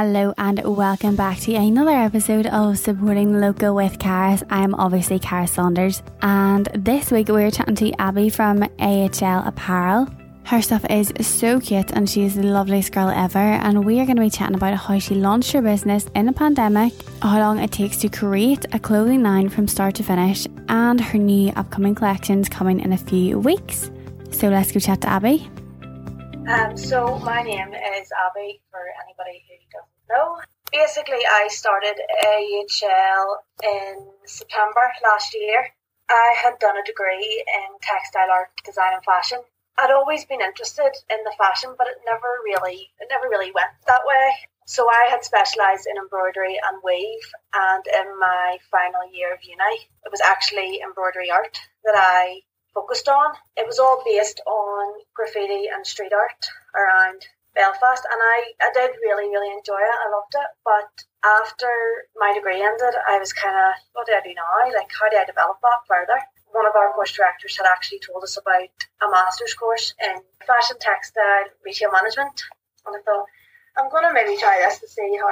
Hello and welcome back to another episode of Supporting Local with Caris. I'm obviously Caris Saunders, and this week we're chatting to Abby from AHL Apparel. Her stuff is so cute and she is the loveliest girl ever. And we are going to be chatting about how she launched her business in a pandemic, how long it takes to create a clothing line from start to finish, and her new upcoming collections coming in a few weeks. So let's go chat to Abby. Um, so my name is Abby for anybody who doesn't know. Basically, I started AHL in September last year. I had done a degree in textile art, design and fashion I'd always been interested in the fashion, but it never really it never really went that way. So I had specialised in embroidery and weave, and in my final year of uni, it was actually embroidery art that I focused on. It was all based on graffiti and street art around Belfast, and I, I did really, really enjoy it. I loved it. But after my degree ended, I was kind of, what do I do now? Like, how do I develop that further? one of our course directors had actually told us about a master's course in fashion textile retail management. And I thought, I'm going to maybe try this to see how,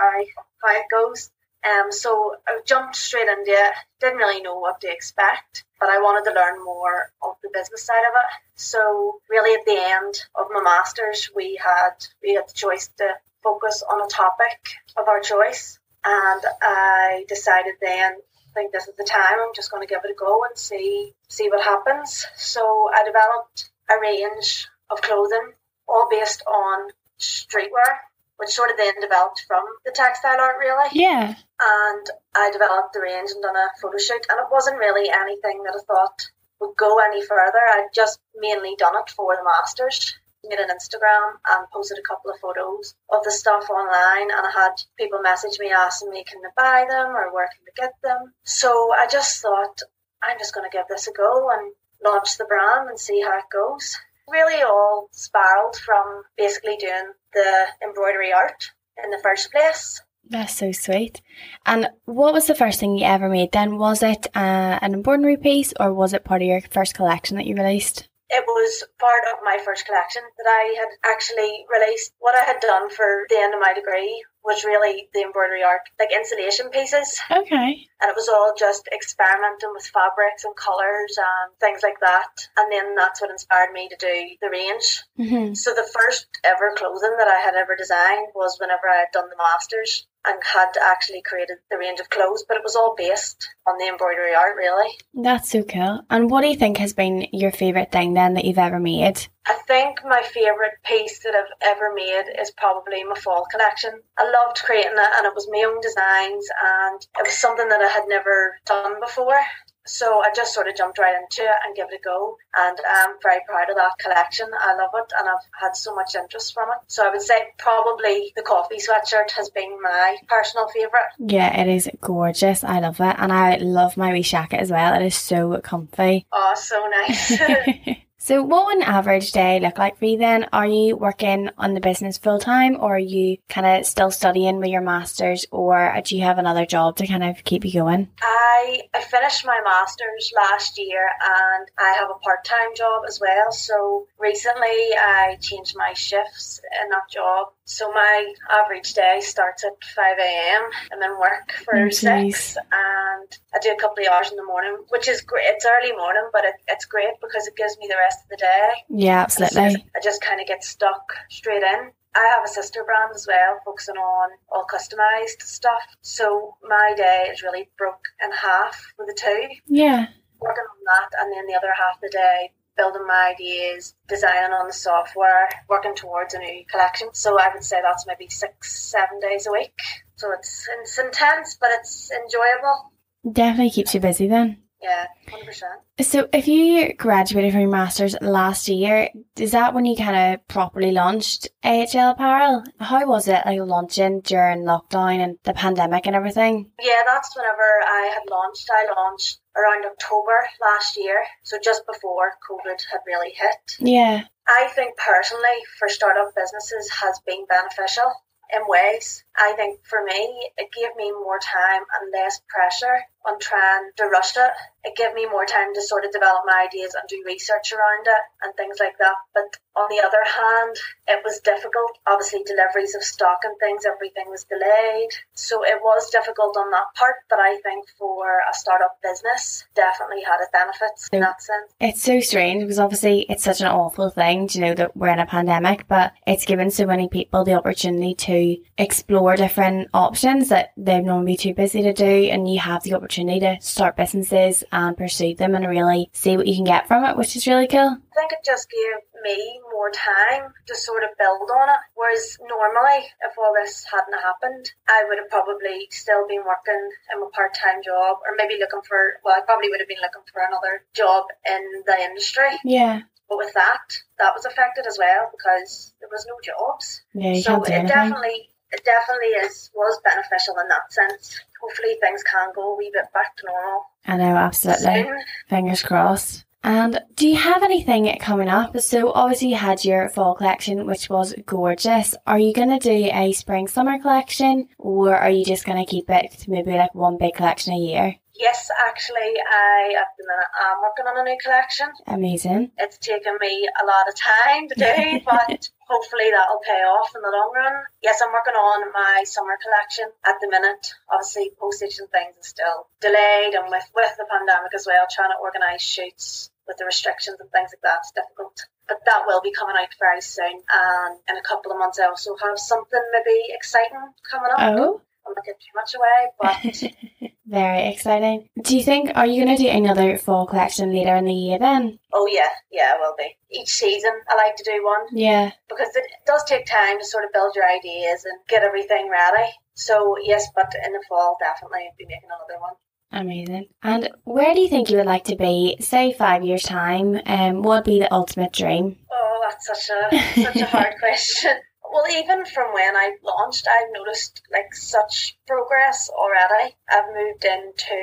how it goes. Um, so I jumped straight into it, didn't really know what to expect, but I wanted to learn more of the business side of it. So really at the end of my masters, we had we had the choice to focus on a topic of our choice, and I decided then I think this is the time. I'm just going to give it a go and see see what happens. So I developed a range of clothing, all based on streetwear, which sort of then developed from the textile art, really. Yeah. And I developed the range and done a photo shoot, and it wasn't really anything that I thought would go any further. I'd just mainly done it for the masters made an Instagram and posted a couple of photos of the stuff online and I had people message me asking me can I buy them or where can I get them. So I just thought I'm just gonna give this a go and launch the brand and see how it goes. Really all spiraled from basically doing the embroidery art in the first place. That's so sweet. And what was the first thing you ever made then? Was it uh, an embroidery piece or was it part of your first collection that you released? It was part of my first collection that I had actually released. What I had done for the end of my degree was really the embroidery art, like installation pieces. Okay. And it was all just experimenting with fabrics and colours and things like that. And then that's what inspired me to do the range. Mm-hmm. So the first ever clothing that I had ever designed was whenever I had done the masters and had actually created the range of clothes, but it was all based on the embroidery art, really. That's so cool. And what do you think has been your favourite thing then that you've ever made? I think my favourite piece that I've ever made is probably my fall collection. I loved creating it and it was my own designs and it was something that I had never done before. So I just sort of jumped right into it and gave it a go. And I'm very proud of that collection. I love it and I've had so much interest from it. So I would say probably the coffee sweatshirt has been my personal favourite. Yeah, it is gorgeous. I love it. And I love my wee jacket as well. It is so comfy. Oh, so nice. So, what would an average day look like for you then? Are you working on the business full time or are you kind of still studying with your master's or do you have another job to kind of keep you going? I, I finished my master's last year and I have a part time job as well. So, recently I changed my shifts in that job. So, my average day starts at 5 a.m. and then work for Oh, 6 and I do a couple of hours in the morning, which is great. It's early morning, but it, it's great because it gives me the rest of the day. Yeah, absolutely. I just, I just kind of get stuck straight in. I have a sister brand as well, focusing on all customized stuff. So my day is really broke in half with the two, Yeah. working on that, and then the other half of the day building my ideas, designing on the software, working towards a new collection. So I would say that's maybe six, seven days a week. So it's it's intense, but it's enjoyable. Definitely keeps you busy then. Yeah, hundred percent. So, if you graduated from your master's last year, is that when you kind of properly launched AHL Apparel? How was it like launching during lockdown and the pandemic and everything? Yeah, that's whenever I had launched. I launched around October last year, so just before COVID had really hit. Yeah. I think personally for startup businesses has been beneficial in ways. I think for me, it gave me more time and less pressure on trying to rush it. It gave me more time to sort of develop my ideas and do research around it and things like that. But on the other hand, it was difficult. Obviously, deliveries of stock and things, everything was delayed. So it was difficult on that part. But I think for a startup business, definitely had its benefits in that sense. It's so strange because obviously it's such an awful thing, you know, that we're in a pandemic, but it's given so many people the opportunity to explore different options that they'd normally be too busy to do. And you have the opportunity to start businesses and pursue them and really see what you can get from it, which is really cool. I think it just gave me more time to sort of build on it. Whereas normally, if all this hadn't happened, I would have probably still been working in a part time job or maybe looking for, well, I probably would have been looking for another job in the industry. Yeah. But with that, that was affected as well because there was no jobs. Yeah, so it definitely it definitely is was beneficial in that sense. Hopefully things can go a wee bit back to normal. I know, absolutely. Soon. Fingers crossed. And do you have anything coming up? So obviously you had your fall collection, which was gorgeous. Are you going to do a spring summer collection or are you just going to keep it to maybe like one big collection a year? Yes, actually, I at the minute am working on a new collection. Amazing. It's taken me a lot of time to do, but hopefully that'll pay off in the long run. Yes, I'm working on my summer collection at the minute. Obviously, postage and things are still delayed, and with with the pandemic as well, trying to organise shoots with the restrictions and things like that, it's difficult. But that will be coming out very soon, and in a couple of months, I also have something maybe exciting coming up. Oh. I'm not giving too much away, but very exciting. Do you think are you going to do another fall collection later in the year then? Oh yeah, yeah, I will be. Each season, I like to do one. Yeah, because it does take time to sort of build your ideas and get everything ready. So yes, but in the fall, definitely be making another one. Amazing. And where do you think you would like to be, say five years time? Um, what would be the ultimate dream? Oh, that's such a such a hard question. Well, even from when I launched, I've noticed like such progress already. I've moved into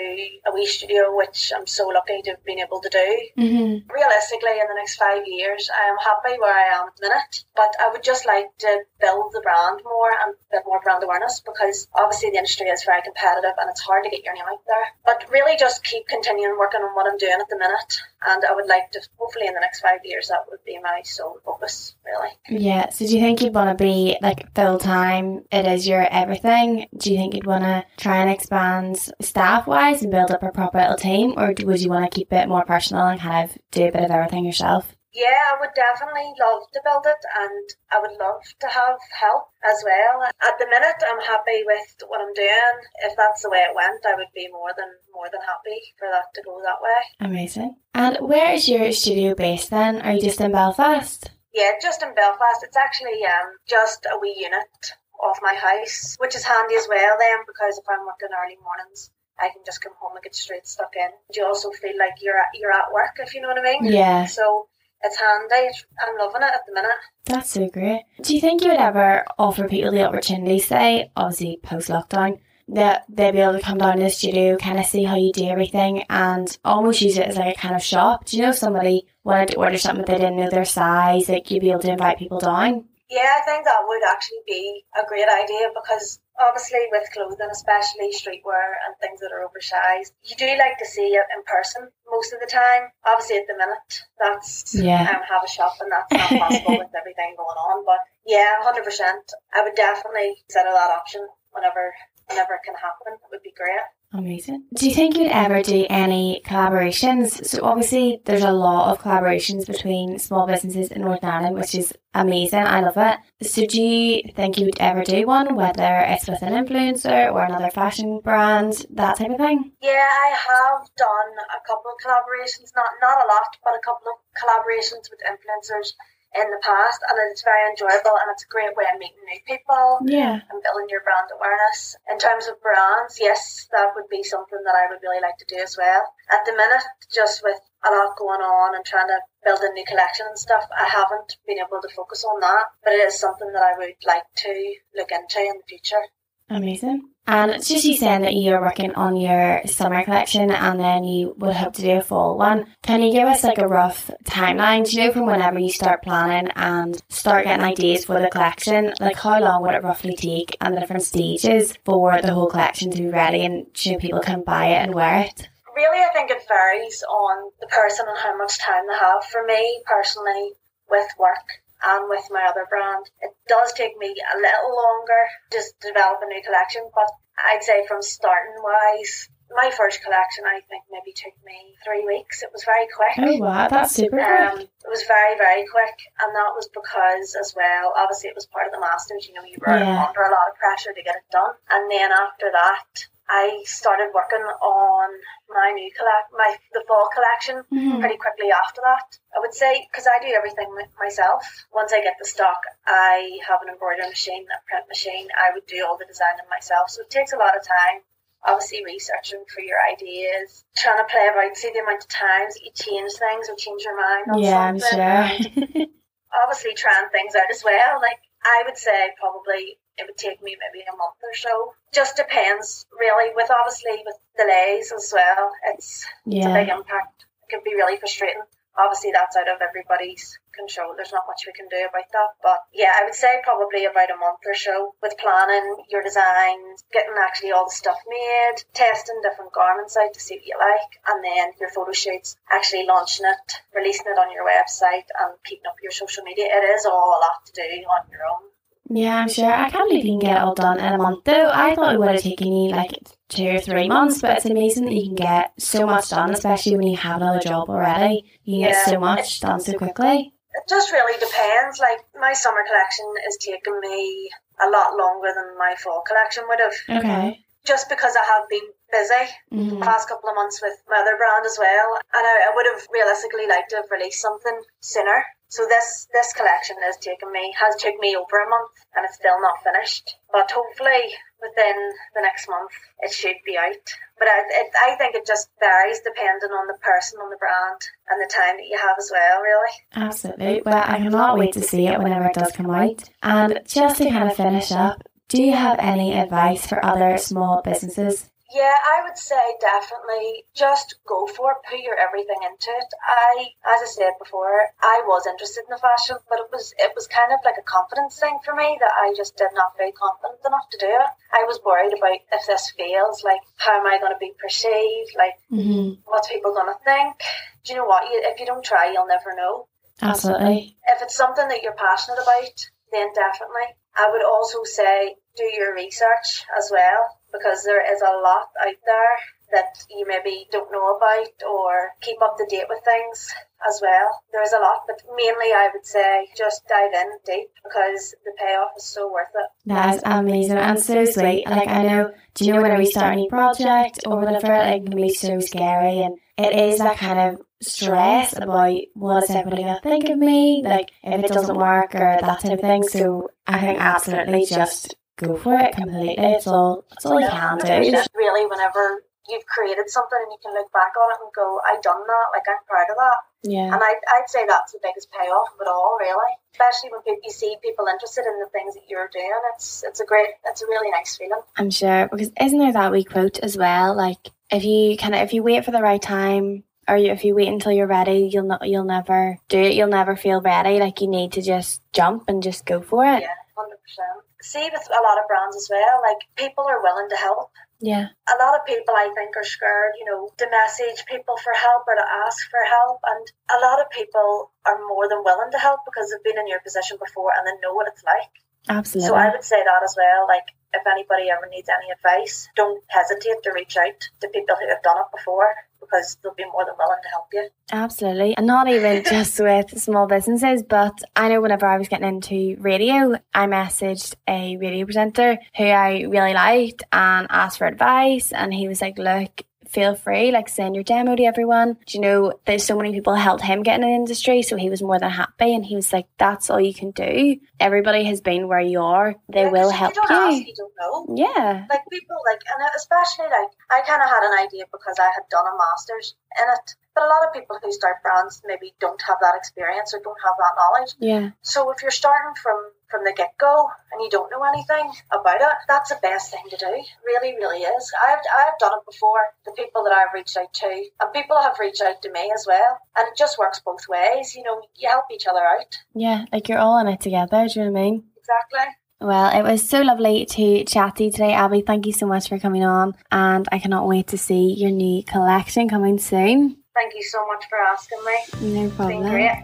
a wee studio, which I'm so lucky to have been able to do. Mm-hmm. Realistically, in the next five years, I am happy where I am at the minute, but I would just like to build the brand more and build more brand awareness because obviously the industry is very competitive and it's hard to get your name out there. But really, just keep continuing working on what I'm doing at the minute, and I would like to hopefully in the next five years that would be my sole focus, really. Yeah. So do you think you'd want to be like full time? It is your everything. Do you think you'd want to try and expand staff wise and build up a proper little team, or would you want to keep it more personal and kind of do a bit of everything yourself? Yeah, I would definitely love to build it and I would love to have help as well. At the minute I'm happy with what I'm doing. If that's the way it went, I would be more than more than happy for that to go that way. Amazing. And where is your studio based then? Are you just in Belfast? Yeah, just in Belfast. It's actually um just a wee unit off my house, which is handy as well then because if I'm working early mornings I can just come home and get straight stuck in. You also feel like you're at, you're at work, if you know what I mean. Yeah. So it's handy. I'm loving it at the minute. That's so great. Do you think you would ever offer people the opportunity, say, obviously post lockdown, that they'd be able to come down to the studio, kind of see how you do everything, and almost use it as like a kind of shop? Do you know if somebody wanted to order something but they didn't know their size, like you'd be able to invite people down? Yeah, I think that would actually be a great idea because obviously with clothing, especially streetwear and things that are oversized, you do like to see it in person most of the time. Obviously at the minute, that's yeah. um, have a shop and that's not possible with everything going on. But yeah, hundred percent. I would definitely consider that option whenever whenever it can happen. It would be great. Amazing. Do you think you'd ever do any collaborations? So obviously there's a lot of collaborations between small businesses in Northern Ireland, which is amazing. I love it. So do you think you would ever do one, whether it's with an influencer or another fashion brand, that type of thing? Yeah, I have done a couple of collaborations, not not a lot, but a couple of collaborations with influencers in the past, and it's very enjoyable and it's a great way of meeting new people. Yeah. And building your brand awareness. In terms of brands, yes, that would be something that I would really like to do as well. At the minute, just with a lot going on and trying to build a new collection and stuff, I haven't been able to focus on that. But it is something that I would like to look into in the future. Amazing. And it's just you saying that you're working on your summer collection and then you would hope to do a fall one. Can you give us like a rough timeline? Do you know from whenever you start planning and start getting ideas for the collection? Like how long would it roughly take and the different stages for the whole collection to be ready and know, people can buy it and wear it? Really, I think it varies on the person and how much time they have. For me personally, with work, and with my other brand. It does take me a little longer just to develop a new collection, but I'd say from starting wise, my first collection I think maybe took me three weeks. It was very quick. Oh wow, that's super um, It was very, very quick and that was because as well, obviously it was part of the masters, you know, you were yeah. under a lot of pressure to get it done. And then after that I started working on my new collect, my the fall collection mm-hmm. pretty quickly after that. I would say because I do everything myself. Once I get the stock, I have an embroidery machine, a print machine. I would do all the designing myself, so it takes a lot of time. Obviously, researching for your ideas, trying to play about, see the amount of times that you change things or change your mind on yeah, something. I'm sure. obviously, trying things out as well. Like I would say, probably it would take me maybe a month or so. Just depends, really. With obviously with delays as well, it's, yeah. it's a big impact. It can be really frustrating. Obviously, that's out of everybody's control. There's not much we can do about that. But yeah, I would say probably about a month or so with planning your designs, getting actually all the stuff made, testing different garments out to see what you like, and then your photo shoots, actually launching it, releasing it on your website, and keeping up your social media. It is all a lot to do on your own. Yeah, I'm sure. I can't believe you can get it all done in a month though. I thought it would have taken you like two or three months, but it's amazing that you can get so much done, especially when you have another job already. You yeah. get so much done so quickly. It just really depends. Like my summer collection is taking me a lot longer than my fall collection would have. Okay. Just because I have been busy mm-hmm. the past couple of months with my other brand as well. And I, I would have realistically liked to have released something sooner. So this this collection has taken me has taken me over a month and it's still not finished. But hopefully within the next month it should be out. But I, it, I think it just varies depending on the person, on the brand, and the time that you have as well. Really. Absolutely. Well, I cannot wait to see it whenever it does come out. And just to kind of finish up, do you have any advice for other small businesses yeah, I would say definitely just go for it, put your everything into it. I, as I said before, I was interested in the fashion, but it was it was kind of like a confidence thing for me that I just did not feel confident enough to do it. I was worried about if this fails, like how am I going to be perceived, like mm-hmm. what's people going to think. Do you know what? if you don't try, you'll never know. Absolutely. If it's something that you're passionate about, then definitely. I would also say do your research as well because there is a lot out there that you maybe don't know about or keep up to date with things as well. There's a lot, but mainly I would say just dive in deep because the payoff is so worth it. That's amazing and so sweet. Like I know, do you know whenever you start any project or whatever, like it can be so scary and it is that kind of stress about what is everybody gonna think of me, like if it doesn't work or that type of thing. So I think absolutely just go for it completely. It's all it's all you can do. Really, whenever you've created something and you can look back on it and go, I done that, like I'm proud of that. Yeah. And I'd, I'd say that's the biggest payoff of it all, really. Especially when people, you see people interested in the things that you're doing. It's it's a great, it's a really nice feeling. I'm sure because isn't there that wee quote as well? Like if you kind of if you wait for the right time, or if you wait until you're ready, you'll not you'll never do it. You'll never feel ready. Like you need to just jump and just go for it. Yeah, hundred percent see with a lot of brands as well, like people are willing to help. Yeah. A lot of people I think are scared, you know, to message people for help or to ask for help. And a lot of people are more than willing to help because they've been in your position before and they know what it's like. Absolutely. So I would say that as well. Like if anybody ever needs any advice, don't hesitate to reach out to people who have done it before because they'll be more than willing to help you. Absolutely. And not even just with small businesses, but I know whenever I was getting into radio, I messaged a radio presenter who I really liked and asked for advice. And he was like, Look, feel free, like send your demo to everyone. Do you know, there's so many people helped him get in the industry, so he was more than happy and he was like, That's all you can do. Everybody has been where you are. They yeah, will help you. Ask, you. Yeah. Like people like and especially like I kinda had an idea because I had done a masters in it But a lot of people who start brands maybe don't have that experience or don't have that knowledge. Yeah. So if you're starting from from the get go and you don't know anything about it, that's the best thing to do. Really, really is. I've I've done it before. The people that I've reached out to, and people have reached out to me as well, and it just works both ways. You know, you help each other out. Yeah, like you're all in it together. Do you know what I mean? Exactly. Well, it was so lovely to chat to you today, Abby. Thank you so much for coming on, and I cannot wait to see your new collection coming soon. Thank you so much for asking me. No It's been problem. great.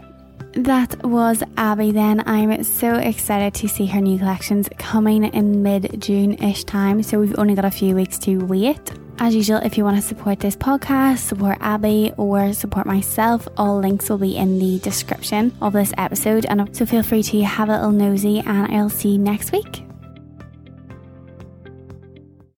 That was Abby then. I'm so excited to see her new collections coming in mid June ish time. So we've only got a few weeks to wait. As usual, if you want to support this podcast, support Abby, or support myself, all links will be in the description of this episode. And so feel free to have a little nosy, and I'll see you next week.